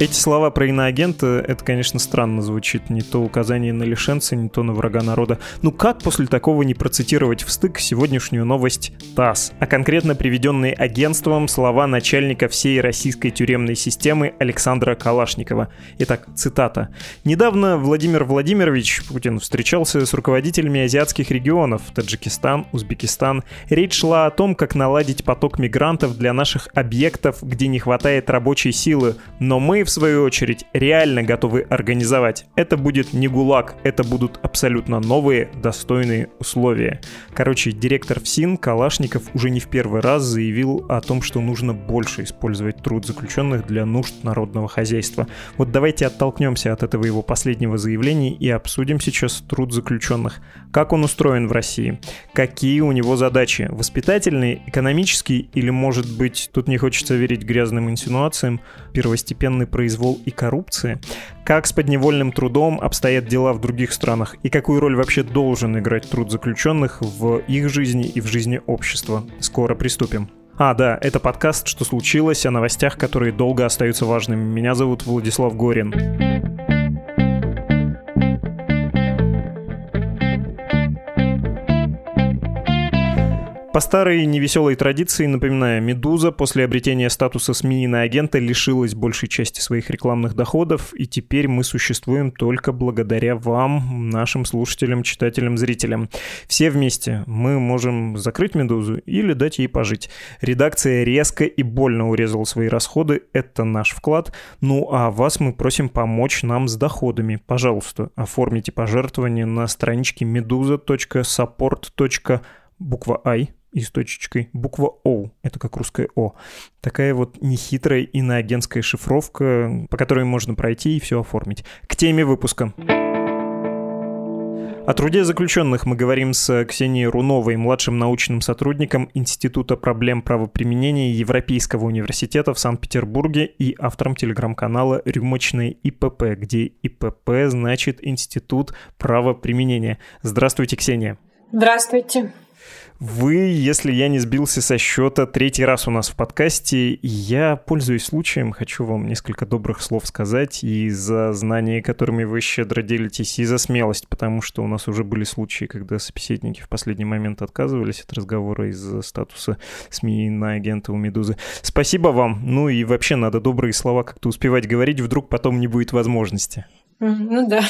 Эти слова про иноагента, это, конечно, странно звучит. Не то указание на лишенца, не то на врага народа. Ну как после такого не процитировать в стык сегодняшнюю новость ТАСС, а конкретно приведенные агентством слова начальника всей российской тюремной системы Александра Калашникова. Итак, цитата. «Недавно Владимир Владимирович Путин встречался с руководителями азиатских регионов Таджикистан, Узбекистан. Речь шла о том, как наладить поток мигрантов для наших объектов, где не хватает рабочей силы, но мы в в свою очередь, реально готовы организовать. Это будет не ГУЛАГ, это будут абсолютно новые, достойные условия. Короче, директор ФСИН Калашников уже не в первый раз заявил о том, что нужно больше использовать труд заключенных для нужд народного хозяйства. Вот давайте оттолкнемся от этого его последнего заявления и обсудим сейчас труд заключенных. Как он устроен в России? Какие у него задачи? Воспитательные, экономические или, может быть, тут не хочется верить грязным инсинуациям, первостепенный произвол и коррупции, как с подневольным трудом обстоят дела в других странах и какую роль вообще должен играть труд заключенных в их жизни и в жизни общества. Скоро приступим. А, да, это подкаст «Что случилось?» о новостях, которые долго остаются важными. Меня зовут Владислав Горин. По старой невеселой традиции, напоминаю, «Медуза» после обретения статуса СМИ на агента лишилась большей части своих рекламных доходов, и теперь мы существуем только благодаря вам, нашим слушателям, читателям, зрителям. Все вместе мы можем закрыть «Медузу» или дать ей пожить. Редакция резко и больно урезала свои расходы, это наш вклад. Ну а вас мы просим помочь нам с доходами. Пожалуйста, оформите пожертвование на страничке meduza.support. буква I и с точечкой буква О, это как русское О. Такая вот нехитрая иноагентская шифровка, по которой можно пройти и все оформить. К теме выпуска. О труде заключенных мы говорим с Ксенией Руновой, младшим научным сотрудником Института проблем правоприменения Европейского университета в Санкт-Петербурге и автором телеграм-канала «Рюмочные ИПП», где ИПП значит Институт правоприменения. Здравствуйте, Ксения. Здравствуйте. Вы, если я не сбился со счета, третий раз у нас в подкасте. Я, пользуясь случаем, хочу вам несколько добрых слов сказать и за знания, которыми вы щедро делитесь, и за смелость, потому что у нас уже были случаи, когда собеседники в последний момент отказывались от разговора из-за статуса СМИ на агента у «Медузы». Спасибо вам. Ну и вообще надо добрые слова как-то успевать говорить, вдруг потом не будет возможности. Ну да.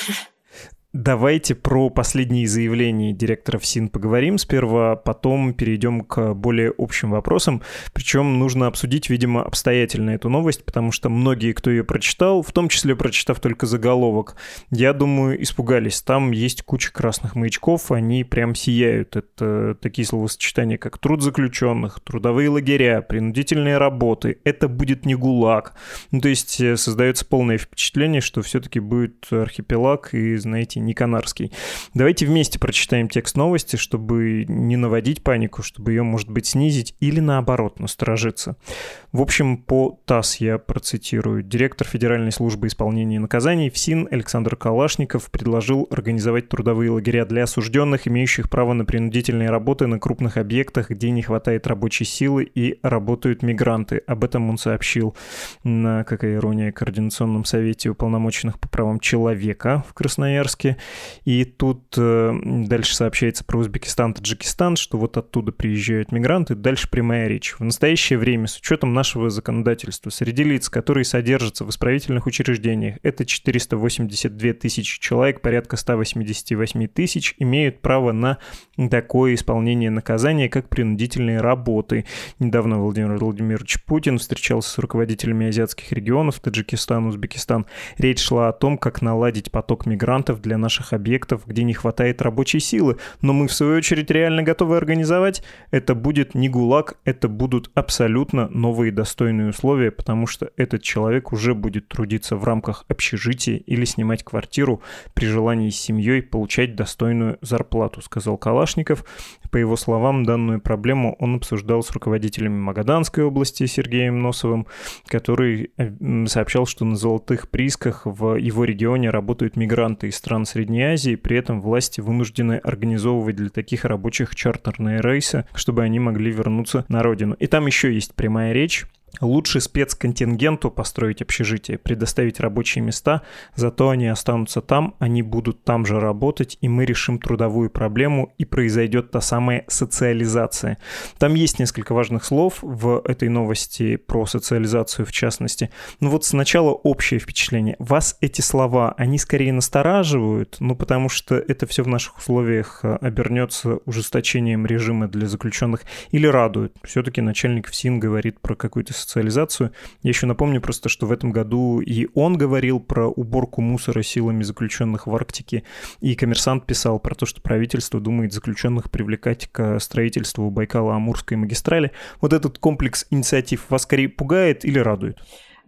Давайте про последние заявления директора ФСИН поговорим сперва, потом перейдем к более общим вопросам. Причем нужно обсудить, видимо, обстоятельно эту новость, потому что многие, кто ее прочитал, в том числе прочитав только заголовок, я думаю, испугались. Там есть куча красных маячков, они прям сияют. Это такие словосочетания, как труд заключенных, трудовые лагеря, принудительные работы. Это будет не ГУЛАГ. Ну, то есть э, создается полное впечатление, что все-таки будет архипелаг и, знаете, не канарский. Давайте вместе прочитаем текст новости, чтобы не наводить панику, чтобы ее, может быть, снизить или наоборот насторожиться. В общем, по ТАСС я процитирую. Директор Федеральной службы исполнения наказаний ФСИН Александр Калашников предложил организовать трудовые лагеря для осужденных, имеющих право на принудительные работы на крупных объектах, где не хватает рабочей силы и работают мигранты. Об этом он сообщил на, какая ирония, Координационном совете уполномоченных по правам человека в Красноярске. Ираке. И тут э, дальше сообщается про Узбекистан, Таджикистан, что вот оттуда приезжают мигранты. Дальше прямая речь. В настоящее время, с учетом нашего законодательства, среди лиц, которые содержатся в исправительных учреждениях, это 482 тысячи человек, порядка 188 тысяч, имеют право на такое исполнение наказания, как принудительные работы. Недавно Владимир Владимирович Путин встречался с руководителями азиатских регионов Таджикистан, Узбекистан. Речь шла о том, как наладить поток мигрантов для наших объектов, где не хватает рабочей силы, но мы в свою очередь реально готовы организовать, это будет не ГУЛАГ, это будут абсолютно новые достойные условия, потому что этот человек уже будет трудиться в рамках общежития или снимать квартиру при желании с семьей получать достойную зарплату, сказал Калашников. По его словам, данную проблему он обсуждал с руководителями Магаданской области Сергеем Носовым, который э, сообщал, что на золотых приисках в его регионе работают мигранты из стран Средней Азии, при этом власти вынуждены организовывать для таких рабочих чартерные рейсы, чтобы они могли вернуться на родину. И там еще есть прямая речь Лучше спецконтингенту построить общежитие, предоставить рабочие места, зато они останутся там, они будут там же работать, и мы решим трудовую проблему, и произойдет та самая социализация. Там есть несколько важных слов в этой новости про социализацию в частности. Ну вот сначала общее впечатление. Вас эти слова, они скорее настораживают, ну потому что это все в наших условиях э, обернется ужесточением режима для заключенных, или радуют. Все-таки начальник ФСИН говорит про какую-то социализацию. Я еще напомню просто, что в этом году и он говорил про уборку мусора силами заключенных в Арктике, и коммерсант писал про то, что правительство думает заключенных привлекать к строительству Байкала-Амурской магистрали. Вот этот комплекс инициатив вас скорее пугает или радует?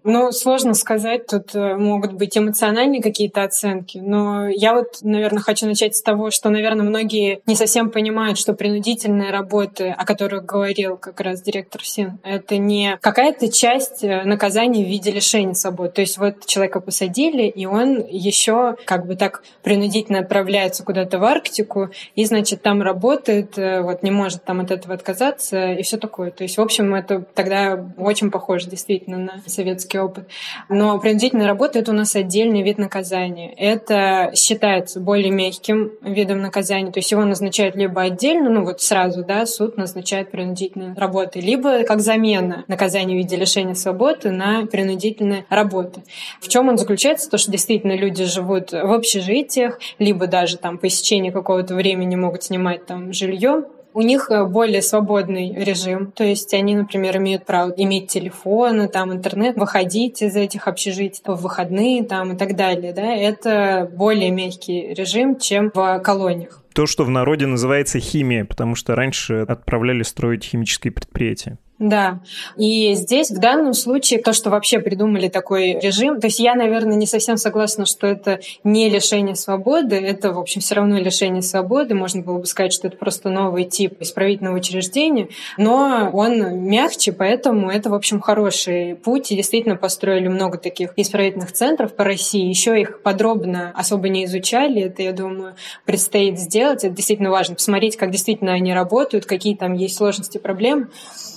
Ну, сложно сказать, тут э, могут быть эмоциональные какие-то оценки, но я вот, наверное, хочу начать с того, что, наверное, многие не совсем понимают, что принудительные работы, о которых говорил как раз директор СИН, это не какая-то часть э, наказания в виде лишения свободы. То есть вот человека посадили, и он еще как бы так принудительно отправляется куда-то в Арктику, и, значит, там работает, э, вот не может там от этого отказаться, и все такое. То есть, в общем, это тогда очень похоже действительно на советский практический опыт. Но принудительная работа — это у нас отдельный вид наказания. Это считается более мягким видом наказания, то есть его назначают либо отдельно, ну вот сразу, да, суд назначает принудительную работу, либо как замена наказания в виде лишения свободы на принудительную работу. В чем он заключается? То, что действительно люди живут в общежитиях, либо даже там по истечении какого-то времени могут снимать там жилье, у них э, более свободный режим, то есть они, например, имеют право иметь телефоны, там интернет, выходить из этих общежитий в выходные там и так далее. Да? Это более мягкий режим, чем в колониях. То, что в народе называется химия, потому что раньше отправляли строить химические предприятия. Да. И здесь в данном случае то, что вообще придумали такой режим, то есть я, наверное, не совсем согласна, что это не лишение свободы, это, в общем, все равно лишение свободы. Можно было бы сказать, что это просто новый тип исправительного учреждения, но он мягче, поэтому это, в общем, хороший путь. И действительно построили много таких исправительных центров по России. Еще их подробно особо не изучали. Это, я думаю, предстоит сделать. Это действительно важно. Посмотреть, как действительно они работают, какие там есть сложности, проблемы.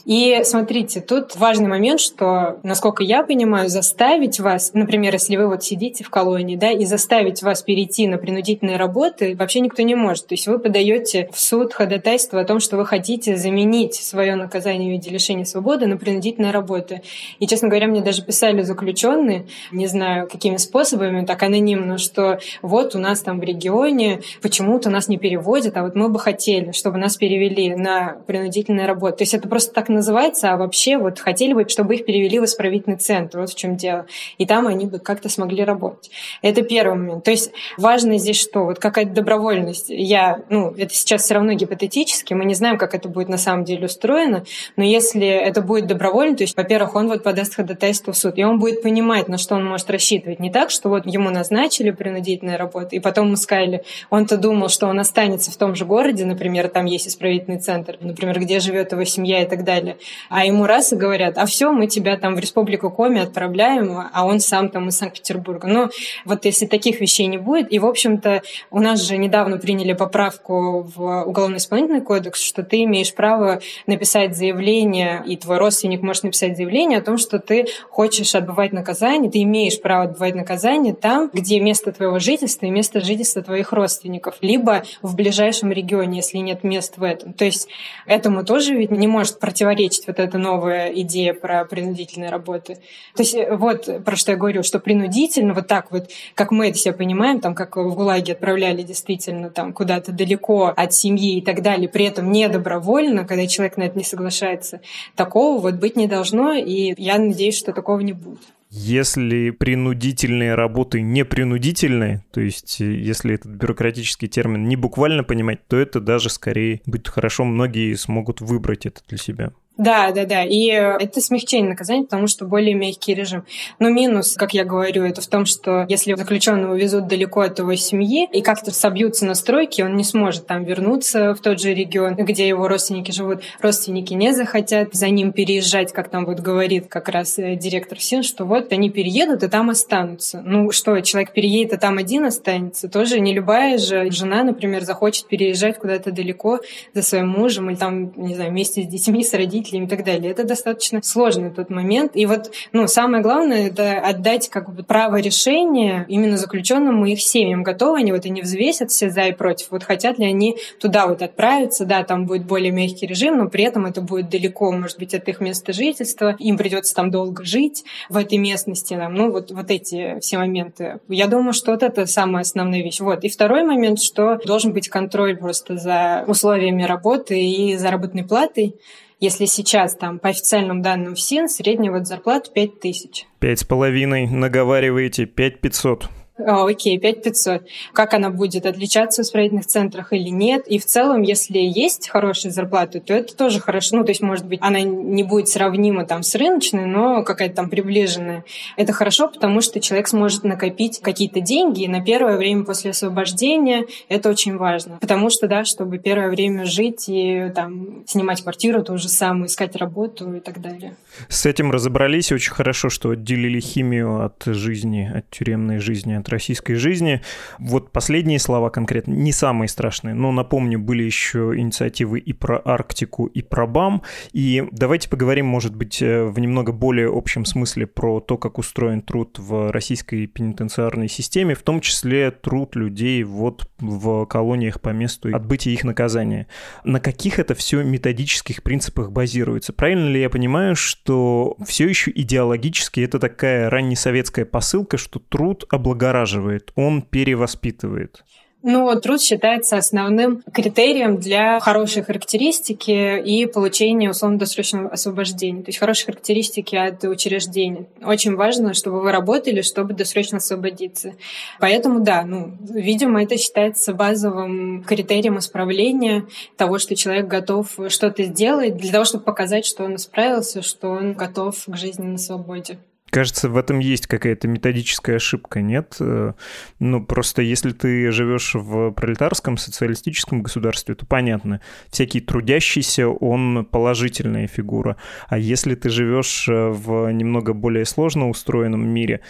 И смотрите, тут важный момент, что, насколько я понимаю, заставить вас, например, если вы вот сидите в колонии, да, и заставить вас перейти на принудительные работы вообще никто не может. То есть вы подаете в суд ходатайство о том, что вы хотите заменить свое наказание в виде лишения свободы на принудительные работы. И, честно говоря, мне даже писали заключенные, не знаю, какими способами, так анонимно, что вот у нас там в регионе почему-то нас не переводят, а вот мы бы хотели, чтобы нас перевели на принудительные работы. То есть это просто так называется, а вообще вот хотели бы, чтобы их перевели в исправительный центр, вот в чем дело. И там они бы как-то смогли работать. Это первый момент. То есть важно здесь что? Вот какая-то добровольность. Я, ну, это сейчас все равно гипотетически, мы не знаем, как это будет на самом деле устроено, но если это будет добровольно, то есть, во-первых, он вот подаст ходатайство в суд, и он будет понимать, на что он может рассчитывать. Не так, что вот ему назначили принудительную работу, и потом мы сказали, он-то думал, что он останется в том же городе, например, там есть исправительный центр, например, где живет его семья и так далее. А ему раз и говорят, а все, мы тебя там в Республику Коми отправляем, а он сам там из Санкт-Петербурга. Ну, вот если таких вещей не будет, и, в общем-то, у нас же недавно приняли поправку в Уголовно-исполнительный кодекс, что ты имеешь право написать заявление, и твой родственник может написать заявление о том, что ты хочешь отбывать наказание, ты имеешь право отбывать наказание там, где место твоего жительства и место жительства твоих родственников, либо в ближайшем регионе, если нет мест в этом. То есть этому тоже ведь не может противостоять противоречить вот эта новая идея про принудительные работы. То есть э, вот про что я говорю, что принудительно, вот так вот, как мы это все понимаем, там, как в ГУЛАГе отправляли действительно там куда-то далеко от семьи и так далее, при этом не добровольно, когда человек на это не соглашается, такого вот быть не должно, и я надеюсь, что такого не будет. Если принудительные работы не принудительные, то есть э, если этот бюрократический термин не буквально понимать, то это даже скорее будет хорошо, многие смогут выбрать это для себя. Да, да, да. И э, это смягчение наказания, потому что более мягкий режим. Но минус, как я говорю, это в том, что если заключенного везут далеко от его семьи и как-то собьются настройки, он не сможет там вернуться в тот же регион, где его родственники живут. Родственники не захотят за ним переезжать, как там вот говорит как раз э, директор СИН, что вот они переедут и там останутся. Ну что, человек переедет, а там один останется? Тоже не любая же жена, например, захочет переезжать куда-то далеко за своим мужем или там, не знаю, вместе с детьми, с родителями родителями и так далее. Это достаточно сложный тот момент. И вот, ну, самое главное, это отдать как бы право решения именно заключенным и их семьям. Готовы они, вот они взвесят все за и против. Вот хотят ли они туда вот отправиться, да, там будет более мягкий режим, но при этом это будет далеко, может быть, от их места жительства. Им придется там долго жить в этой местности. Там, ну, вот, вот эти все моменты. Я думаю, что вот это самая основная вещь. Вот. И второй момент, что должен быть контроль просто за условиями работы и заработной платой. Если сейчас там по официальным данным ФСИН средняя вот зарплата 5 тысяч. Пять с половиной, наговариваете, пять пятьсот. А, окей, 5500. Как она будет отличаться в исправительных центрах или нет? И в целом, если есть хорошая зарплата, то это тоже хорошо. Ну, то есть, может быть, она не будет сравнима там с рыночной, но какая-то там приближенная. Это хорошо, потому что человек сможет накопить какие-то деньги на первое время после освобождения. Это очень важно. Потому что, да, чтобы первое время жить и там снимать квартиру, то же самое, искать работу и так далее. С этим разобрались. Очень хорошо, что отделили химию от жизни, от тюремной жизни, от российской жизни. Вот последние слова конкретно, не самые страшные, но напомню, были еще инициативы и про Арктику, и про БАМ. И давайте поговорим, может быть, э, в немного более общем смысле про то, как устроен труд в российской пенитенциарной системе, в том числе труд людей вот в колониях по месту отбытия их наказания. На каких это все методических принципах базируется? Правильно ли я понимаю, что все еще идеологически это такая раннесоветская посылка, что труд облагораживает облагораживает, он перевоспитывает. Ну, труд считается основным критерием для хорошей характеристики и получения условно-досрочного освобождения. То есть хорошие характеристики от учреждения. Очень важно, чтобы вы работали, чтобы досрочно освободиться. Поэтому, да, ну, видимо, это считается базовым критерием исправления того, что человек готов что-то сделать для того, чтобы показать, что он справился, что он готов к жизни на свободе. Кажется, в этом есть какая-то методическая ошибка, нет? Э, ну, просто если ты живешь в пролетарском социалистическом государстве, то понятно, всякий трудящийся, он положительная фигура. А если ты живешь э, в немного более сложно устроенном мире,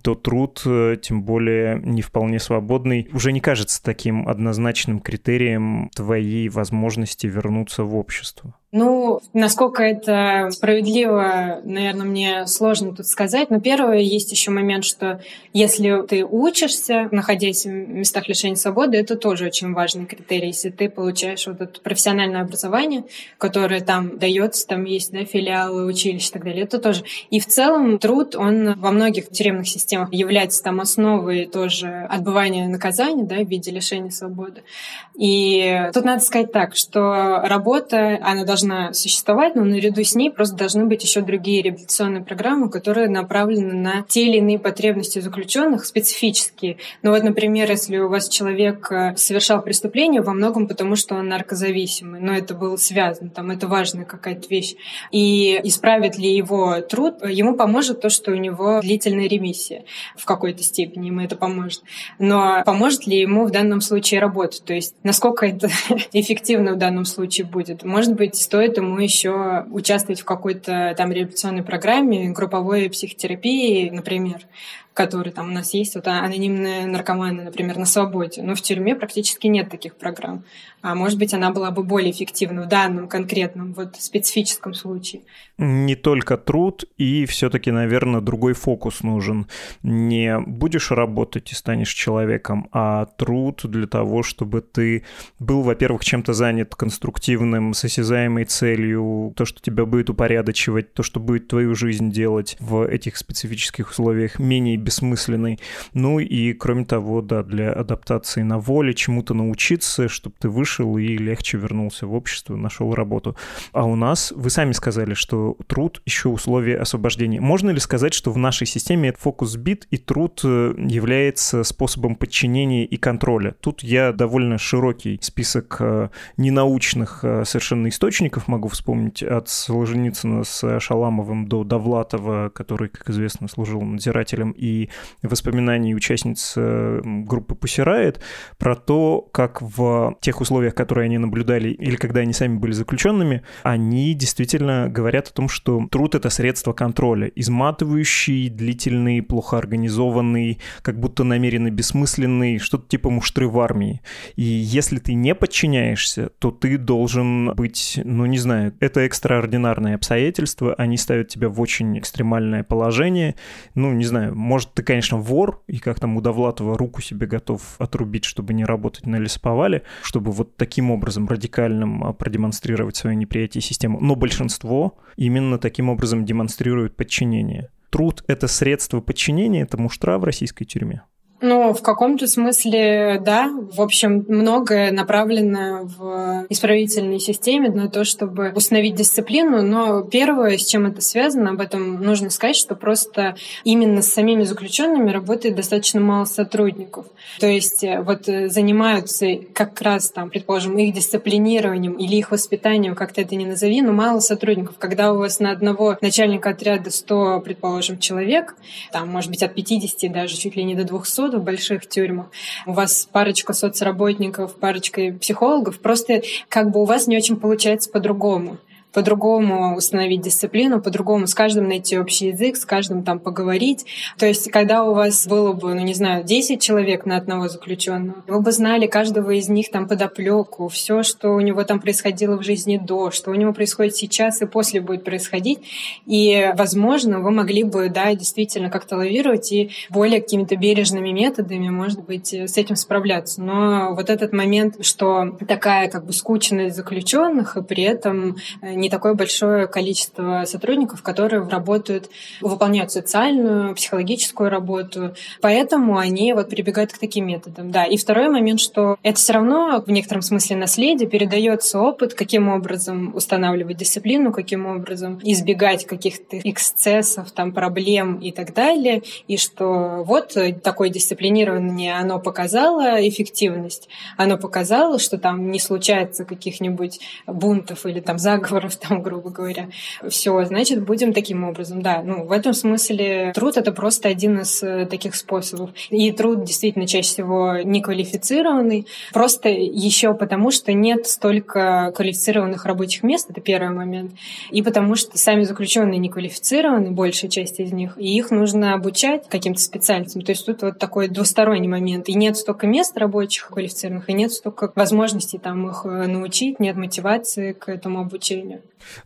то труд, э, тем более не вполне свободный, уже не кажется таким однозначным критерием твоей возможности вернуться в общество. Ну, насколько это справедливо, наверное, мне сложно тут сказать. Но первое, есть еще момент, что если ты учишься, находясь в местах лишения свободы, это тоже очень важный критерий. Если ты получаешь вот это профессиональное образование, которое там дается, там есть да, филиалы, училища и так далее, это тоже. И в целом труд, он во многих тюремных системах является там основой тоже отбывания наказания да, в виде лишения свободы. И тут надо сказать так, что работа, она должна должна существовать, но наряду с ней просто должны быть еще другие реабилитационные программы, которые направлены на те или иные потребности заключенных, специфические. Ну вот, например, если у вас человек э, совершал преступление во многом потому, что он наркозависимый, но это было связано, там это важная какая-то вещь. И исправит ли его труд, ему поможет то, что у него длительная ремиссия в какой-то степени, ему это поможет. Но поможет ли ему в данном случае работать? То есть насколько это эффективно в данном случае будет? Может быть, стоит ему еще участвовать в какой-то там реабилитационной программе, групповой психотерапии, например которые там у нас есть, вот анонимные наркоманы, например, на свободе. Но в тюрьме практически нет таких программ. А может быть, она была бы более эффективна в данном конкретном, вот специфическом случае. Не только труд, и все-таки, наверное, другой фокус нужен. Не будешь работать и станешь человеком, а труд для того, чтобы ты был, во-первых, чем-то занят конструктивным, с осязаемой целью, то, что тебя будет упорядочивать, то, что будет твою жизнь делать в этих специфических условиях менее бессмысленный. Ну и, кроме того, да, для адаптации на воле, чему-то научиться, чтобы ты вышел и легче вернулся в общество, нашел работу. А у нас, вы сами сказали, что труд еще условие освобождения. Можно ли сказать, что в нашей системе фокус сбит, и труд э, является способом подчинения и контроля? Тут я довольно широкий список э, ненаучных э, совершенно источников могу вспомнить, от Солженицына с Шаламовым до Довлатова, который, как известно, служил надзирателем, и воспоминаний участниц группы Пусирает про то, как в тех условиях, которые они наблюдали, или когда они сами были заключенными, они действительно говорят о том, что труд — это средство контроля, изматывающий, длительный, плохо организованный, как будто намеренно бессмысленный, что-то типа муштры в армии. И если ты не подчиняешься, то ты должен быть, ну не знаю, это экстраординарные обстоятельства, они ставят тебя в очень экстремальное положение. Ну, не знаю, может, ты, конечно, вор, и как там у Довлатова руку себе готов отрубить, чтобы не работать на лесоповале, чтобы вот таким образом радикальным а, продемонстрировать свое неприятие системы. Но большинство именно таким образом демонстрирует подчинение. Труд — это средство подчинения, это муштра в российской тюрьме. Ну, в каком-то смысле, да. В общем, многое направлено в исправительной системе на то, чтобы установить дисциплину. Но первое, с чем это связано, об этом нужно сказать, что просто именно с самими заключенными работает достаточно мало сотрудников. То есть э, вот э, занимаются как раз там, предположим, их дисциплинированием или их воспитанием, как ты это ни назови, но мало сотрудников. Когда у вас на одного начальника отряда 100, предположим, человек, там, может быть, от 50 даже чуть ли не до 200, в больших тюрьмах. У вас парочка соцработников, парочка психологов. Просто как бы у вас не очень получается по-другому по-другому установить дисциплину, по-другому с каждым найти общий язык, с каждым там поговорить. То есть, когда у вас было бы, ну не знаю, 10 человек на одного заключенного, вы бы знали каждого из них там подоплеку, все, что у него там происходило в жизни до, что у него происходит сейчас и после будет происходить. И, возможно, вы могли бы, да, действительно как-то лавировать и более какими-то бережными методами, может быть, с этим справляться. Но вот этот момент, что такая как бы скучность заключенных, и при этом не не такое большое количество сотрудников, которые работают, выполняют социальную, психологическую работу. Поэтому они вот прибегают к таким методам. Да. И второй момент, что это все равно в некотором смысле наследие, передается опыт, каким образом устанавливать дисциплину, каким образом избегать каких-то эксцессов, там, проблем и так далее. И что вот такое дисциплинирование, оно показало эффективность, оно показало, что там не случается каких-нибудь бунтов или там заговоров там, грубо говоря. Все, значит, будем таким образом. Да, ну, в этом смысле труд — это просто один из э, таких способов. И труд действительно чаще всего неквалифицированный, просто еще потому, что нет столько квалифицированных рабочих мест, это первый момент, и потому что сами заключенные не квалифицированы, большая часть из них, и их нужно обучать каким-то специальностям. То есть тут вот такой двусторонний момент. И нет столько мест рабочих квалифицированных, и нет столько возможностей там их э, научить, нет мотивации к этому обучению.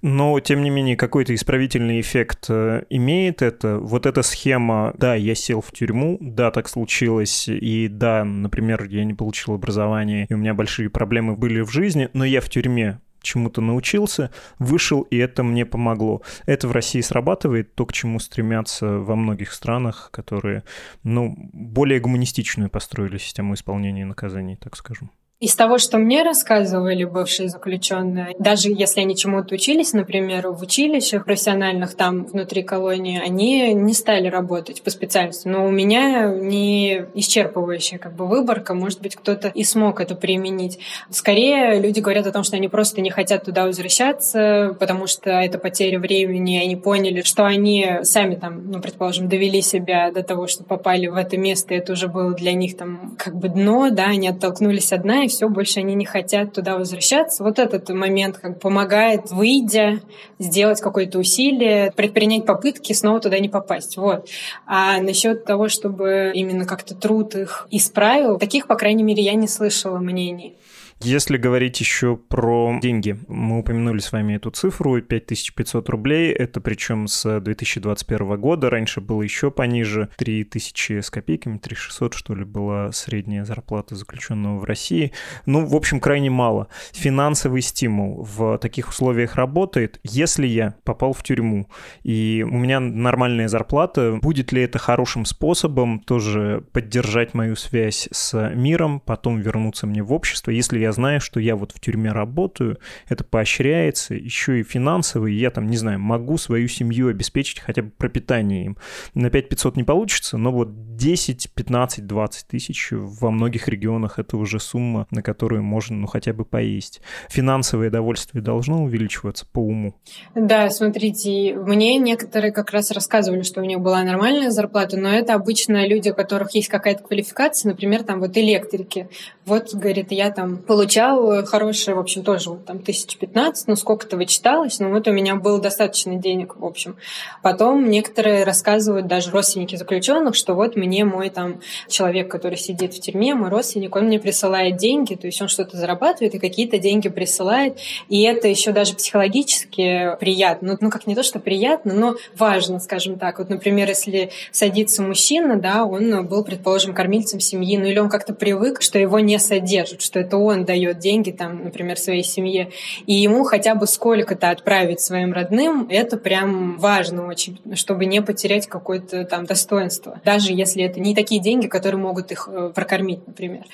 Но, тем не менее, какой-то исправительный эффект э, имеет это. Вот эта схема, да, я сел в тюрьму, да, так случилось, и да, например, я не получил образование, и у меня большие проблемы были в жизни, но я в тюрьме чему-то научился, вышел, и это мне помогло. Это в России срабатывает, то, к чему стремятся во многих странах, которые, ну, более гуманистичную построили систему исполнения наказаний, так скажем. Из того, что мне рассказывали бывшие заключенные, даже если они чему-то учились, например, в училищах профессиональных там внутри колонии, они не стали работать по специальности. Но у меня не исчерпывающая как бы выборка, может быть, кто-то и смог это применить. Скорее, люди говорят о том, что они просто не хотят туда возвращаться, потому что это потеря времени, они поняли, что они сами там, ну, предположим, довели себя до того, что попали в это место, это уже было для них там как бы дно, да, они оттолкнулись от дна, и все, больше они не хотят туда возвращаться. Вот этот момент как помогает, выйдя, сделать какое-то усилие, предпринять попытки снова туда не попасть. Вот. А насчет того, чтобы именно как-то труд их исправил, таких, по крайней мере, я не слышала мнений. Если говорить еще про деньги, мы упомянули с вами эту цифру, 5500 рублей, это причем с 2021 года, раньше было еще пониже, 3000 с копейками, 3600, что ли, была средняя зарплата заключенного в России. Ну, в общем, крайне мало. Финансовый стимул в таких условиях работает. Если я попал в тюрьму, и у меня нормальная зарплата, будет ли это хорошим способом тоже поддержать мою связь с миром, потом вернуться мне в общество, если я знаю, что я вот в тюрьме работаю, это поощряется, еще и финансово, и я там, не знаю, могу свою семью обеспечить хотя бы пропитание им. На 5500 не получится, но вот 10, 15, 20 тысяч во многих регионах это уже сумма, на которую можно, ну, хотя бы поесть. Финансовое довольствие должно увеличиваться по уму? Да, смотрите, мне некоторые как раз рассказывали, что у них была нормальная зарплата, но это обычно люди, у которых есть какая-то квалификация, например, там вот электрики. Вот, говорит, я там получал хорошие, в общем, тоже там тысяч пятнадцать, ну сколько-то вычиталось, но вот у меня было достаточно денег, в общем. Потом некоторые рассказывают, даже родственники заключенных, что вот мне мой там человек, который сидит в тюрьме, мой родственник, он мне присылает деньги, то есть он что-то зарабатывает и какие-то деньги присылает, и это еще даже психологически приятно, ну, ну как не то, что приятно, но важно, скажем так. Вот, например, если садится мужчина, да, он был, предположим, кормильцем семьи, ну или он как-то привык, что его не содержат, что это он дает деньги, там, например, своей семье, и ему хотя бы сколько-то отправить своим родным, это прям важно очень, чтобы не потерять какое-то там достоинство, даже если это не такие деньги, которые могут их э, прокормить, например.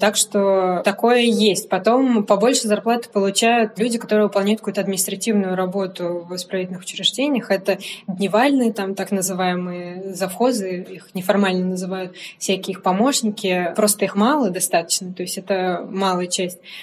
Так что такое есть. Потом побольше зарплаты получают люди, которые выполняют какую-то административную работу в исправительных учреждениях. Это дневальные, там так называемые завхозы, их неформально называют, всякие их помощники. Просто их мало достаточно, то есть это малая часть.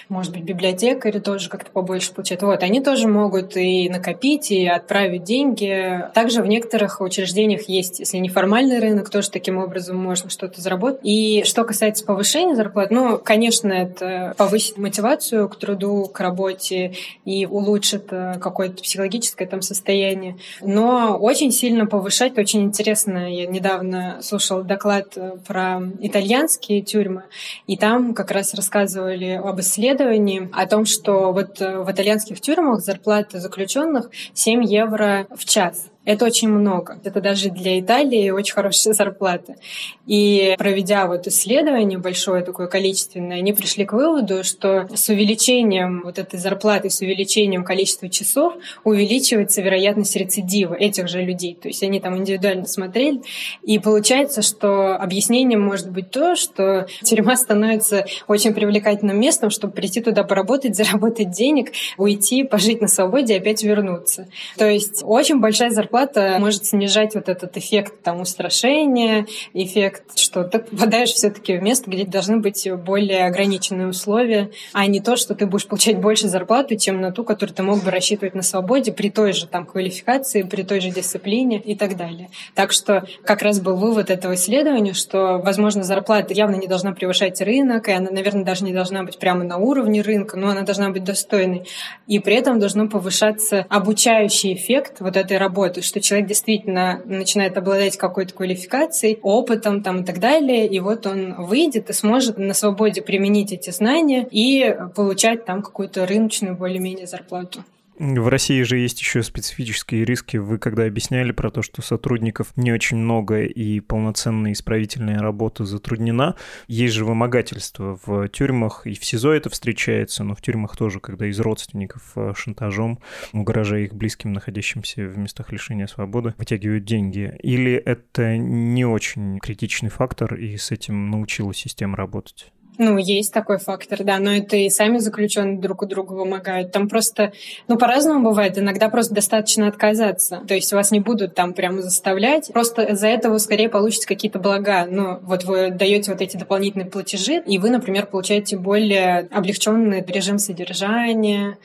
Может быть, библиотекари тоже как-то побольше получают. Вот, они тоже могут и накопить, и отправить деньги. Также в некоторых учреждениях есть, если неформальный рынок, тоже таким образом можно что-то заработать. И что касается повышения зарплат, ну, конечно, это повысит мотивацию к труду, к работе и улучшит э, какое-то психологическое там состояние. Но очень сильно повышать, очень интересно, я недавно слушала доклад э, про итальянские тюрьмы, и там как раз рассказывали об исследовании о том, что вот э, в итальянских тюрьмах зарплата заключенных 7 евро в час. Это очень много. Это даже для Италии очень хорошая зарплата. И проведя вот исследование большое такое количественное, они пришли к выводу, что с увеличением вот этой зарплаты, с увеличением количества часов увеличивается вероятность рецидива этих же людей. То есть они там индивидуально смотрели. И получается, что объяснением может быть то, что тюрьма становится очень привлекательным местом, чтобы прийти туда поработать, заработать денег, уйти, пожить на свободе и опять вернуться. То есть очень большая зарплата зарплата может снижать вот этот эффект там устрашения, эффект, что ты попадаешь все-таки в место, где должны быть более ограниченные условия, а не то, что ты будешь получать больше зарплаты, чем на ту, которую ты мог бы рассчитывать на свободе при той же там квалификации, при той же дисциплине и так далее. Так что как раз был вывод этого исследования, что, возможно, зарплата явно не должна превышать рынок, и она, наверное, даже не должна быть прямо на уровне рынка, но она должна быть достойной. И при этом должно повышаться обучающий эффект вот этой работы, что человек действительно начинает обладать какой-то квалификацией, опытом там и так далее, и вот он выйдет и сможет на свободе применить эти знания и получать там какую-то рыночную более-менее зарплату. В России же есть еще специфические риски. Вы когда объясняли про то, что сотрудников не очень много и полноценная исправительная работа затруднена, есть же вымогательство в тюрьмах, и в СИЗО это встречается, но в тюрьмах тоже, когда из родственников э, шантажом, угрожая их близким, находящимся в местах лишения свободы, вытягивают деньги. Или это не очень критичный фактор, и с этим научилась система работать? Ну, есть такой фактор, да, но это и сами заключенные друг у друга вымогают. Там просто, ну, по-разному бывает. Иногда просто достаточно отказаться. То есть вас не будут там прямо заставлять. Просто из-за этого скорее получите какие-то блага. Ну, вот вы даете вот эти дополнительные платежи, и вы, например, получаете более облегченный режим содержания,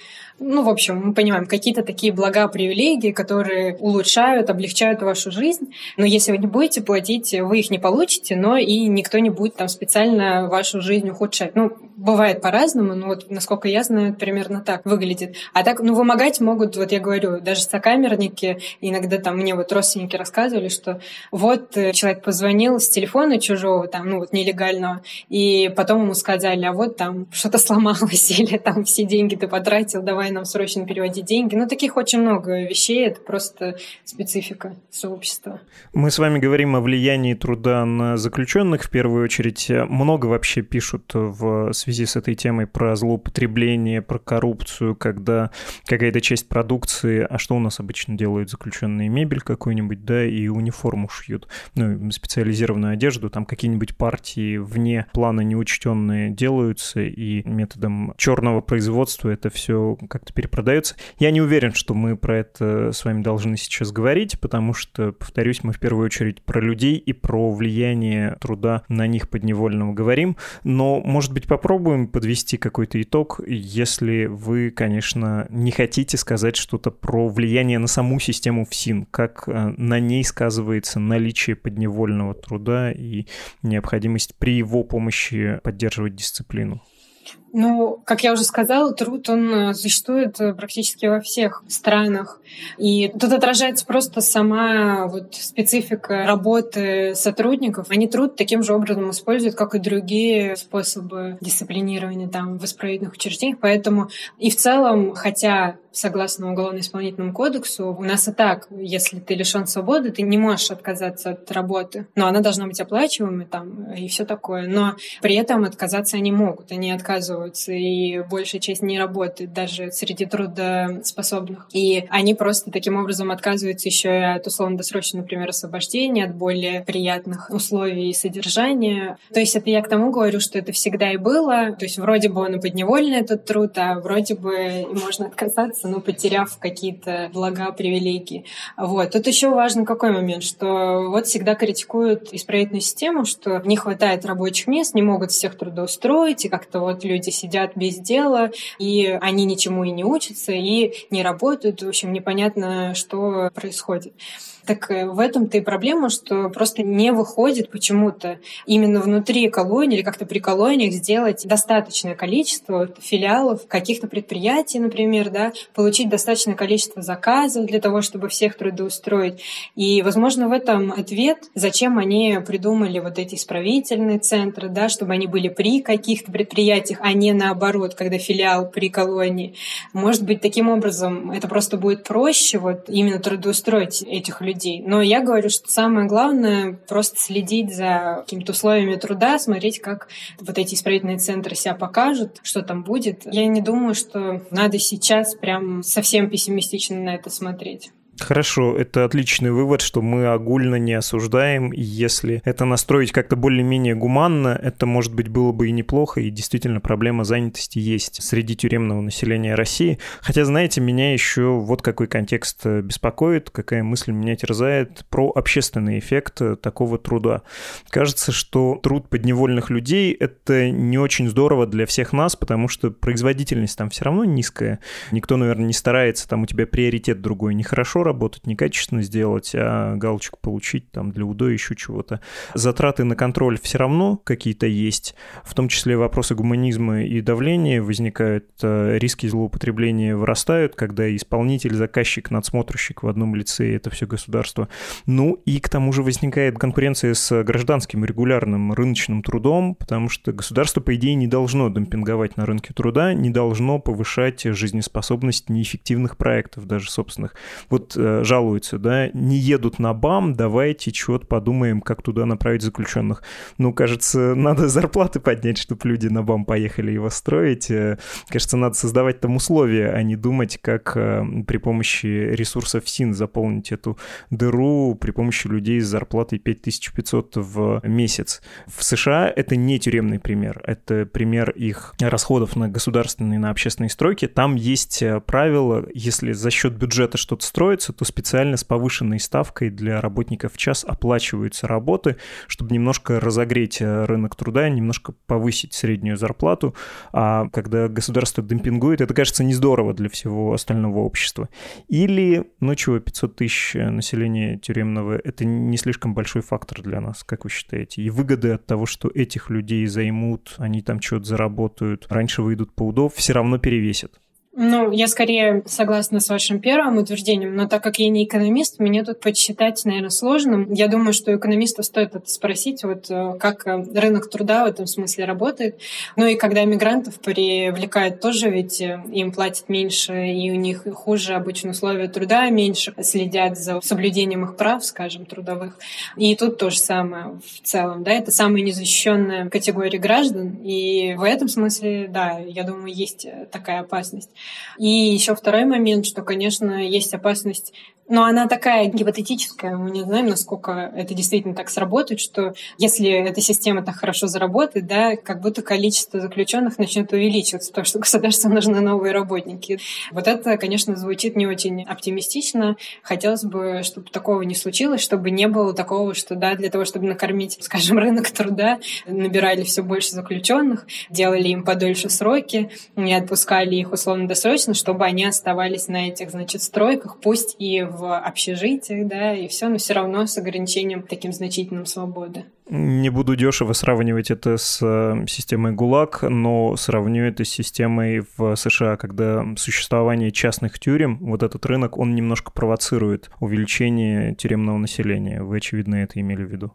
ну, в общем, мы понимаем, какие-то такие блага, привилегии, которые улучшают, облегчают вашу жизнь. Но если вы не будете платить, вы их не получите, но и никто не будет там специально вашу жизнь ухудшать. Ну, бывает по-разному, но вот, насколько я знаю, примерно так выглядит. А так, ну, вымогать могут, вот я говорю, даже сокамерники, иногда там мне вот родственники рассказывали, что вот э, человек позвонил с телефона чужого, там, ну, вот нелегального, и потом ему сказали, а вот там что-то сломалось, или там все деньги ты потратил, давай нам срочно переводить деньги. Ну, таких очень много вещей, это просто специфика сообщества. Мы с вами говорим о влиянии труда на заключенных в первую очередь. Много вообще пишут в связи с этой темой про злоупотребление, про коррупцию, когда какая-то часть продукции, а что у нас обычно делают заключенные, мебель какую-нибудь, да, и униформу шьют, ну, специализированную одежду, там какие-нибудь партии вне плана неучтенные делаются, и методом черного производства это все как-то перепродается. Я не уверен, что мы про это с вами должны сейчас говорить, потому что, повторюсь, мы в первую очередь про людей и про влияние труда на них подневольного говорим, но, может быть, попробуем подвести какой-то итог, если вы, конечно, не хотите сказать что-то про влияние на саму систему ФСИН, как э, на ней сказывается наличие подневольного труда и необходимость при его помощи поддерживать дисциплину. Ну, как я уже сказала, труд, он э, существует э, практически во всех странах. И тут отражается просто сама вот специфика работы сотрудников. Они труд таким же образом используют, как и другие способы дисциплинирования там в исправительных учреждениях. Поэтому и в целом, хотя согласно Уголовно-исполнительному кодексу, у нас и так, если ты лишен свободы, ты не можешь отказаться от работы. Но она должна быть оплачиваемой там и все такое. Но при этом отказаться они могут. Они отказывают отказываются, и большая часть не работает даже среди трудоспособных. И они просто таким образом отказываются еще и от условно-досрочного, например, освобождения, от более приятных условий и содержания. То есть это я к тому говорю, что это всегда и было. То есть вроде бы он и подневольный этот труд, а вроде бы можно отказаться, но потеряв какие-то блага, привилегии. Вот. Тут еще важно какой момент, что вот всегда критикуют исправительную систему, что не хватает рабочих мест, не могут всех трудоустроить, и как-то вот люди сидят без дела, и они ничему и не учатся, и не работают. В общем, непонятно, что происходит. Так э, в этом-то и проблема, что просто не выходит почему-то именно внутри колонии или как-то при колониях сделать достаточное количество филиалов каких-то предприятий, например, да, получить достаточное количество заказов для того, чтобы всех трудоустроить. И, возможно, в этом ответ, зачем они придумали вот эти исправительные центры, да, чтобы они были при каких-то предприятиях, а не наоборот, когда филиал при колонии. Может быть, таким образом это просто будет проще вот именно трудоустроить этих людей людей. Но я говорю, что самое главное просто следить за какими-то условиями труда, смотреть, как вот эти исправительные центры себя покажут, что там будет. Я не думаю, что надо сейчас прям совсем пессимистично на это смотреть. Хорошо, это отличный вывод, что мы огульно не осуждаем, и если это настроить как-то более-менее гуманно, это, может быть, было бы и неплохо, и действительно проблема занятости есть среди тюремного населения России. Хотя, знаете, меня еще вот какой контекст э, беспокоит, какая мысль меня терзает про общественный эффект э, такого труда. Кажется, что труд подневольных людей — это не очень здорово для всех нас, потому что производительность там все равно низкая. Никто, наверное, не старается, там у тебя приоритет другой, нехорошо работать, некачественно сделать, а галочку получить там для УДО еще чего-то. Затраты на контроль все равно какие-то есть, в том числе вопросы гуманизма и давления возникают, э, риски злоупотребления вырастают, когда исполнитель, заказчик, надсмотрщик в одном лице, это все государство. Ну и к тому же возникает конкуренция с гражданским регулярным рыночным трудом, потому что государство, по идее, не должно демпинговать на рынке труда, не должно повышать жизнеспособность неэффективных проектов, даже собственных. Вот э, жалуются, да, не едут на БАМ, давайте что-то подумаем, как туда направить заключенных. Ну, кажется, надо зарплаты поднять, чтобы люди на БАМ поехали его строить. Э, кажется, надо создавать там условия, а не думать, как э, при помощи ресурсов СИН заполнить эту дыру при помощи людей с зарплатой 5500 в месяц. В США это не тюремный пример, это пример их расходов на государственные, на общественные стройки. Там есть правило, если за счет бюджета что-то строить, устраиваются, то специально с повышенной ставкой для работников в час оплачиваются работы, чтобы немножко разогреть э, рынок труда, немножко повысить среднюю зарплату. А когда государство демпингует, это кажется не здорово для всего остального общества. Или, ну чего, 500 тысяч населения тюремного — это не слишком большой фактор для нас, как вы считаете? И выгоды от того, что этих людей займут, они там что-то заработают, раньше выйдут по УДО, все равно перевесят. Ну, я скорее согласна с вашим первым утверждением, но так как я не экономист, мне тут подсчитать, наверное, сложно. Я думаю, что экономистов стоит это спросить, вот э, как э, рынок труда в этом смысле работает. Ну и когда мигрантов привлекают тоже, ведь э, им платят меньше, и у них хуже обычно условия труда, меньше следят за соблюдением их прав, скажем, трудовых. И тут то же самое в целом, да, это самая незащищенная категория граждан, и в этом смысле, да, я думаю, есть такая опасность. И еще второй момент, что, конечно, есть опасность но она такая гипотетическая, мы не знаем, насколько это действительно так сработает, что если эта система так хорошо заработает, да, как будто количество заключенных начнет увеличиваться, потому что государству нужны новые работники. Вот это, конечно, звучит не очень оптимистично. Хотелось бы, чтобы такого не случилось, чтобы не было такого, что, да, для того, чтобы накормить, скажем, рынок труда, набирали все больше заключенных, делали им подольше сроки, не отпускали их условно-досрочно, чтобы они оставались на этих, значит, стройках, пусть и в в общежитиях, да, и все, но все равно с ограничением таким значительным свободы. Не буду дешево сравнивать это с э, системой ГУЛАГ, но сравню это с системой в США, когда существование частных тюрем, вот этот рынок, он немножко провоцирует увеличение тюремного населения. Вы, очевидно, это имели в виду.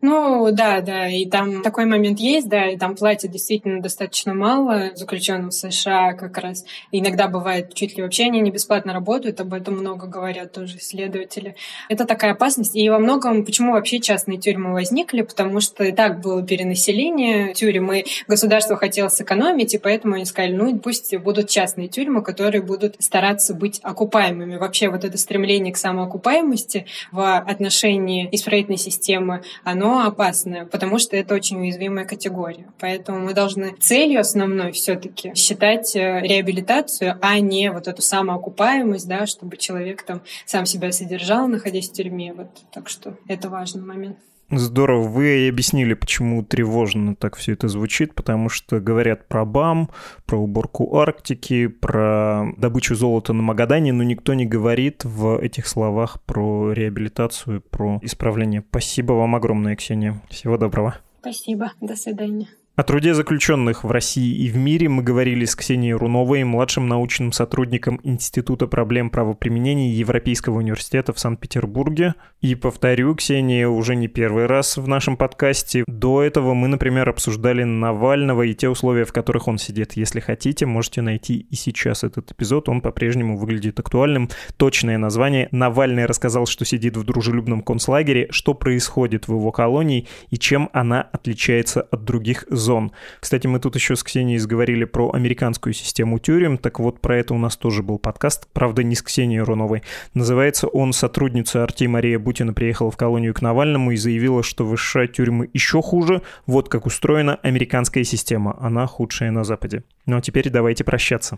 Ну, да, да, и там такой момент есть, да, и там платят действительно достаточно мало заключенным в США как раз. Иногда бывает чуть ли вообще они не бесплатно работают, об этом много говорят тоже исследователи. Это такая опасность. И во многом, почему вообще частные тюрьмы возникли, потому что и так было перенаселение тюрем, и государство хотело сэкономить, и поэтому они сказали, ну, пусть будут частные тюрьмы, которые будут стараться быть окупаемыми. Вообще вот это стремление к самоокупаемости в отношении исправительной системы оно опасное, потому что это очень уязвимая категория. Поэтому мы должны целью основной все-таки считать э, реабилитацию, а не вот эту самоокупаемость, да, чтобы человек там сам себя содержал, находясь в тюрьме. Вот, так что это важный момент. Здорово, вы объяснили, почему тревожно так все это звучит, потому что говорят про БАМ, про уборку Арктики, про добычу золота на Магадане, но никто не говорит в этих словах про реабилитацию, про исправление. Спасибо вам огромное, Ксения. Всего доброго. Спасибо. До свидания. О труде заключенных в России и в мире мы говорили с Ксенией Руновой, младшим научным сотрудником Института проблем правоприменения Европейского университета в Санкт-Петербурге. И повторю, Ксения уже не первый раз в нашем подкасте. До этого мы, например, обсуждали Навального и те условия, в которых он сидит. Если хотите, можете найти и сейчас этот эпизод, он по-прежнему выглядит актуальным. Точное название «Навальный рассказал, что сидит в дружелюбном концлагере, что происходит в его колонии и чем она отличается от других зон. Кстати, мы тут еще с Ксенией сговорили про американскую систему тюрем, так вот про это у нас тоже был подкаст, правда не с Ксенией Руновой. Называется он «Сотрудница Арти Мария Бутина приехала в колонию к Навальному и заявила, что в США тюрьмы еще хуже, вот как устроена американская система, она худшая на Западе». Ну а теперь давайте прощаться.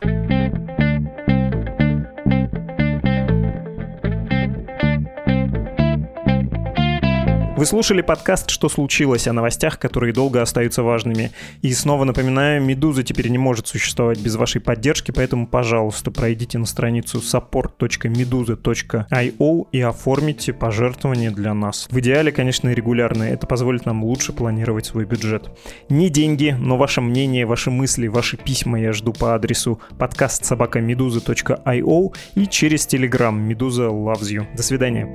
Вы слушали подкаст «Что случилось?» о новостях, которые долго остаются важными. И снова напоминаю, «Медуза» теперь не может существовать без вашей поддержки, поэтому, пожалуйста, пройдите на страницу support.meduza.io и оформите пожертвование для нас. В идеале, конечно, регулярные. Это позволит нам лучше планировать свой бюджет. Не деньги, но ваше мнение, ваши мысли, ваши письма я жду по адресу подкаст собака и через Telegram «Медуза loves you». До свидания.